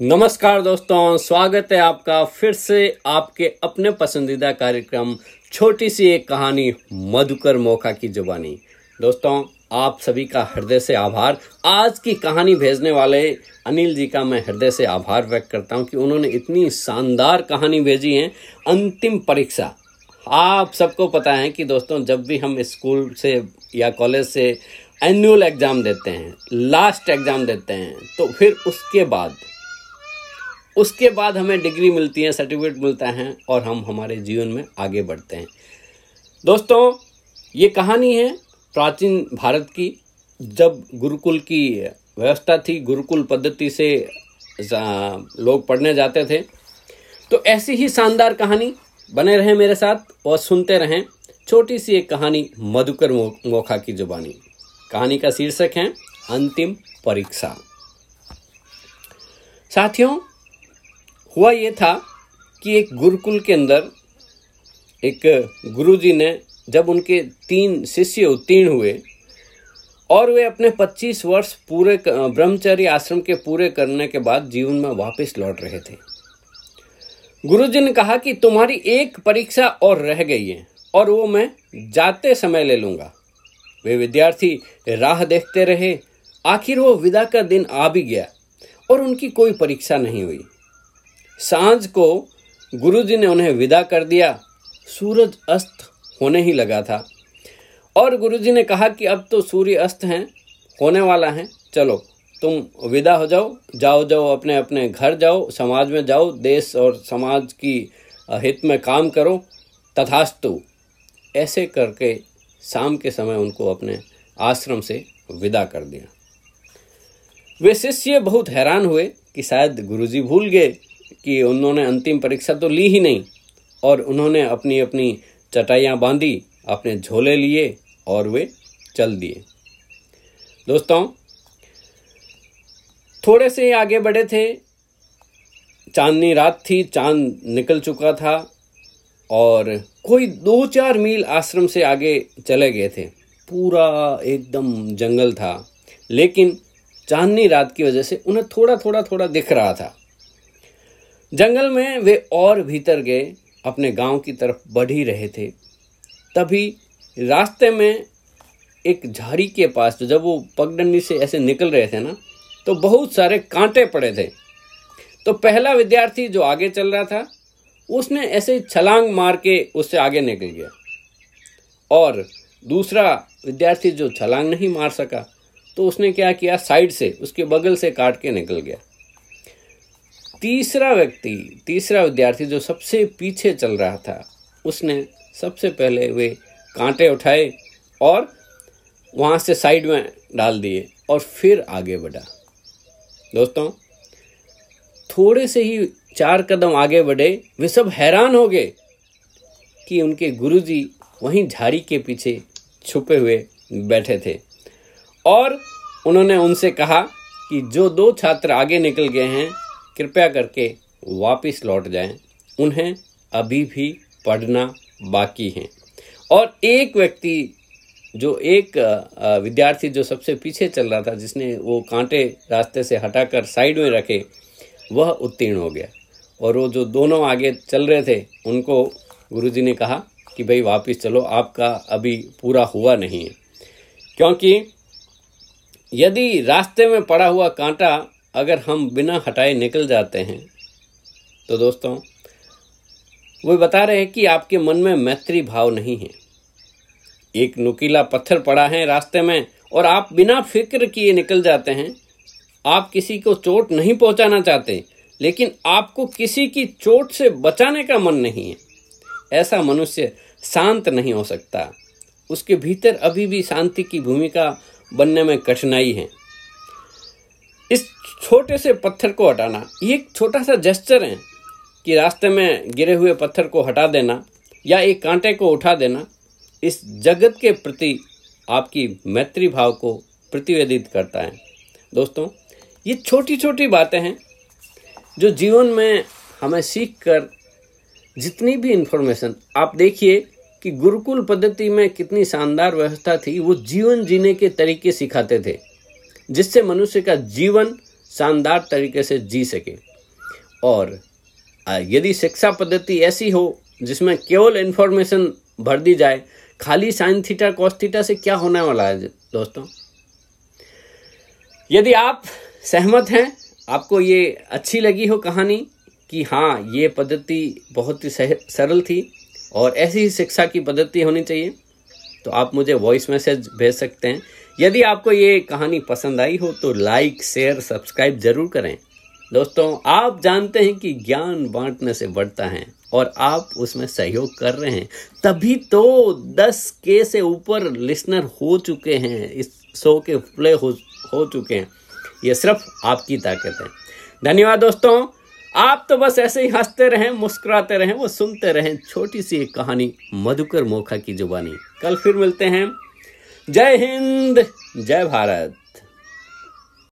नमस्कार दोस्तों, स्वागत है आपका फिर से आपके अपने पसंदीदा कार्यक्रम छोटी सी एक कहानी मधुकर मोखा की जुबानी। दोस्तों, आप सभी का हृदय से आभार। आज की कहानी भेजने वाले अनिल जी का मैं हृदय से आभार व्यक्त करता हूँ कि उन्होंने इतनी शानदार कहानी भेजी है, अंतिम परीक्षा। आप सबको पता है कि दोस्तों, जब भी हम स्कूल से या कॉलेज से एनुअल एग्ज़ाम देते हैं लास्ट एग्ज़ाम देते हैं तो फिर उसके बाद उसके बाद हमें डिग्री मिलती है सर्टिफिकेट मिलता है और हम हमारे जीवन में आगे बढ़ते हैं। दोस्तों, ये कहानी है प्राचीन भारत की, जब गुरुकुल की व्यवस्था थी, गुरुकुल पद्धति से लोग पढ़ने जाते थे। तो ऐसी ही शानदार कहानी बने रहें मेरे साथ और सुनते रहें छोटी सी एक कहानी मधुकर मोखा की जुबानी। कहानी का शीर्षक है, अंतिम परीक्षा। साथियों हुआ ये था कि एक गुरुकुल के अंदर एक गुरुजी ने, जब उनके तीन शिष्य उत्तीर्ण हुए और वे अपने 25 वर्ष पूरे ब्रह्मचर्य आश्रम के पूरे करने के बाद जीवन में वापस लौट रहे थे। गुरुजी ने कहा कि तुम्हारी एक परीक्षा और रह गई है और वो मैं जाते समय ले लूँगा। वे विद्यार्थी राह देखते रहे। आखिर वो विदा का दिन आ भी गया और उनकी कोई परीक्षा नहीं हुई। साँझ को गुरुजी ने उन्हें विदा कर दिया। सूरज अस्त होने ही लगा था। और गुरुजी ने कहा कि अब तो सूर्य अस्त हैं, होने वाला है। चलो, तुम विदा हो जाओ जाओ जाओ, अपने अपने घर जाओ, समाज में जाओ, देश और समाज की हित में काम करो, तथास्तु। ऐसे करके शाम के समय उनको अपने आश्रम से विदा कर दिया। वे शिष्य बहुत हैरान हुए कि शायद गुरुजी भूल गए। कि उन्होंने अंतिम परीक्षा तो ली ही नहीं और उन्होंने अपनी अपनी चटाइयाँ बांधी, अपने झोले लिए और वे चल दिए। दोस्तों, थोड़े से आगे बढ़े थे। चांदनी रात थी, चाँद निकल चुका था और कोई दो चार मील आश्रम से आगे चले गए थे। पूरा एकदम जंगल था, लेकिन चांदनी रात की वजह से उन्हें थोड़ा थोड़ा थोड़ा दिख रहा था। जंगल में वे और भीतर गए, अपने गाँव की तरफ़ बढ़ ही रहे थे। तभी रास्ते में एक झाड़ी के पास तो जब वो पगडंडी से ऐसे निकल रहे थे ना तो बहुत सारे कांटे पड़े थे। तो पहला विद्यार्थी जो आगे चल रहा था, उसने ऐसे छलांग मार के उससे आगे निकल गया। और दूसरा विद्यार्थी जो छलांग नहीं मार सका तो उसने क्या किया, साइड से, उसके बगल से काट के निकल गया। तीसरा व्यक्ति, तीसरा विद्यार्थी जो सबसे पीछे चल रहा था, उसने सबसे पहले वे कांटे उठाए और वहाँ से साइड में डाल दिए और फिर आगे बढ़ा। दोस्तों, थोड़े से ही चार कदम आगे बढ़े, वे सब हैरान हो गए कि उनके गुरुजी वहीं झाड़ी के पीछे छुपे हुए बैठे थे और उन्होंने उनसे कहा कि जो दो छात्र आगे निकल गए हैं कृपया करके वापस लौट जाएँ। उन्हें अभी भी पढ़ना बाकी है। और एक व्यक्ति, जो एक विद्यार्थी जो सबसे पीछे चल रहा था, जिसने वो कांटे रास्ते से हटाकर साइड में रखे, वह उत्तीर्ण हो गया। और वो जो दोनों आगे चल रहे थे, उनको गुरुजी ने कहा कि भाई वापस चलो, आपका अभी पूरा हुआ नहीं है। क्योंकि यदि रास्ते में पड़ा हुआ कांटा अगर हम बिना हटाए निकल जाते हैं तो दोस्तों, वो बता रहे हैं कि आपके मन में मैत्री भाव नहीं है। एक नुकीला पत्थर पड़ा है रास्ते में और आप बिना फ़िक्र किए निकल जाते हैं। आप किसी को चोट नहीं पहुंचाना चाहते, लेकिन आपको किसी की चोट से बचाने का मन नहीं है। ऐसा मनुष्य शांत नहीं हो सकता। उसके भीतर अभी भी शांति की भूमिका बनने में कठिनाई है। छोटे से पत्थर को हटाना। ये एक छोटा सा जेस्चर है कि रास्ते में गिरे हुए पत्थर को हटा देना या एक कांटे को उठा देना, इस जगत के प्रति आपकी मैत्री भाव को प्रतिवेदित करता है। दोस्तों, ये छोटी छोटी बातें हैं जो जीवन में हमें सीख कर जितनी भी इन्फॉर्मेशन आप देखिए कि गुरुकुल पद्धति में कितनी शानदार व्यवस्था थी, वो जीवन जीने के तरीके सिखाते थे, जिससे मनुष्य का जीवन शानदार तरीके से जी सके। और यदि शिक्षा पद्धति ऐसी हो, जिसमें केवल इन्फॉर्मेशन भर दी जाए, खाली साइन थीटा कॉस थीटा से क्या होने वाला है दोस्तों? यदि आप सहमत हैं, आपको ये अच्छी लगी हो कहानी कि हाँ ये पद्धति बहुत ही सरल थी और ऐसी ही शिक्षा की पद्धति होनी चाहिए तो आप मुझे वॉइस मैसेज भेज सकते हैं। यदि आपको ये कहानी पसंद आई हो तो लाइक शेयर सब्सक्राइब ज़रूर करें। दोस्तों, आप जानते हैं कि ज्ञान बांटने से बढ़ता है और आप उसमें सहयोग कर रहे हैं। तभी तो 10 के से ऊपर लिसनर हो चुके हैं, इस शो के प्ले हो हो चुके हैं। ये सिर्फ़ आपकी ताकत है। धन्यवाद दोस्तों। आप तो बस ऐसे ही हँसते रहें, मुस्कुराते रहें, वो सुनते रहें छोटी सी एक कहानी मधुकर मोखा की जुबानी। कल फिर मिलते हैं। जय हिंद जय भारत।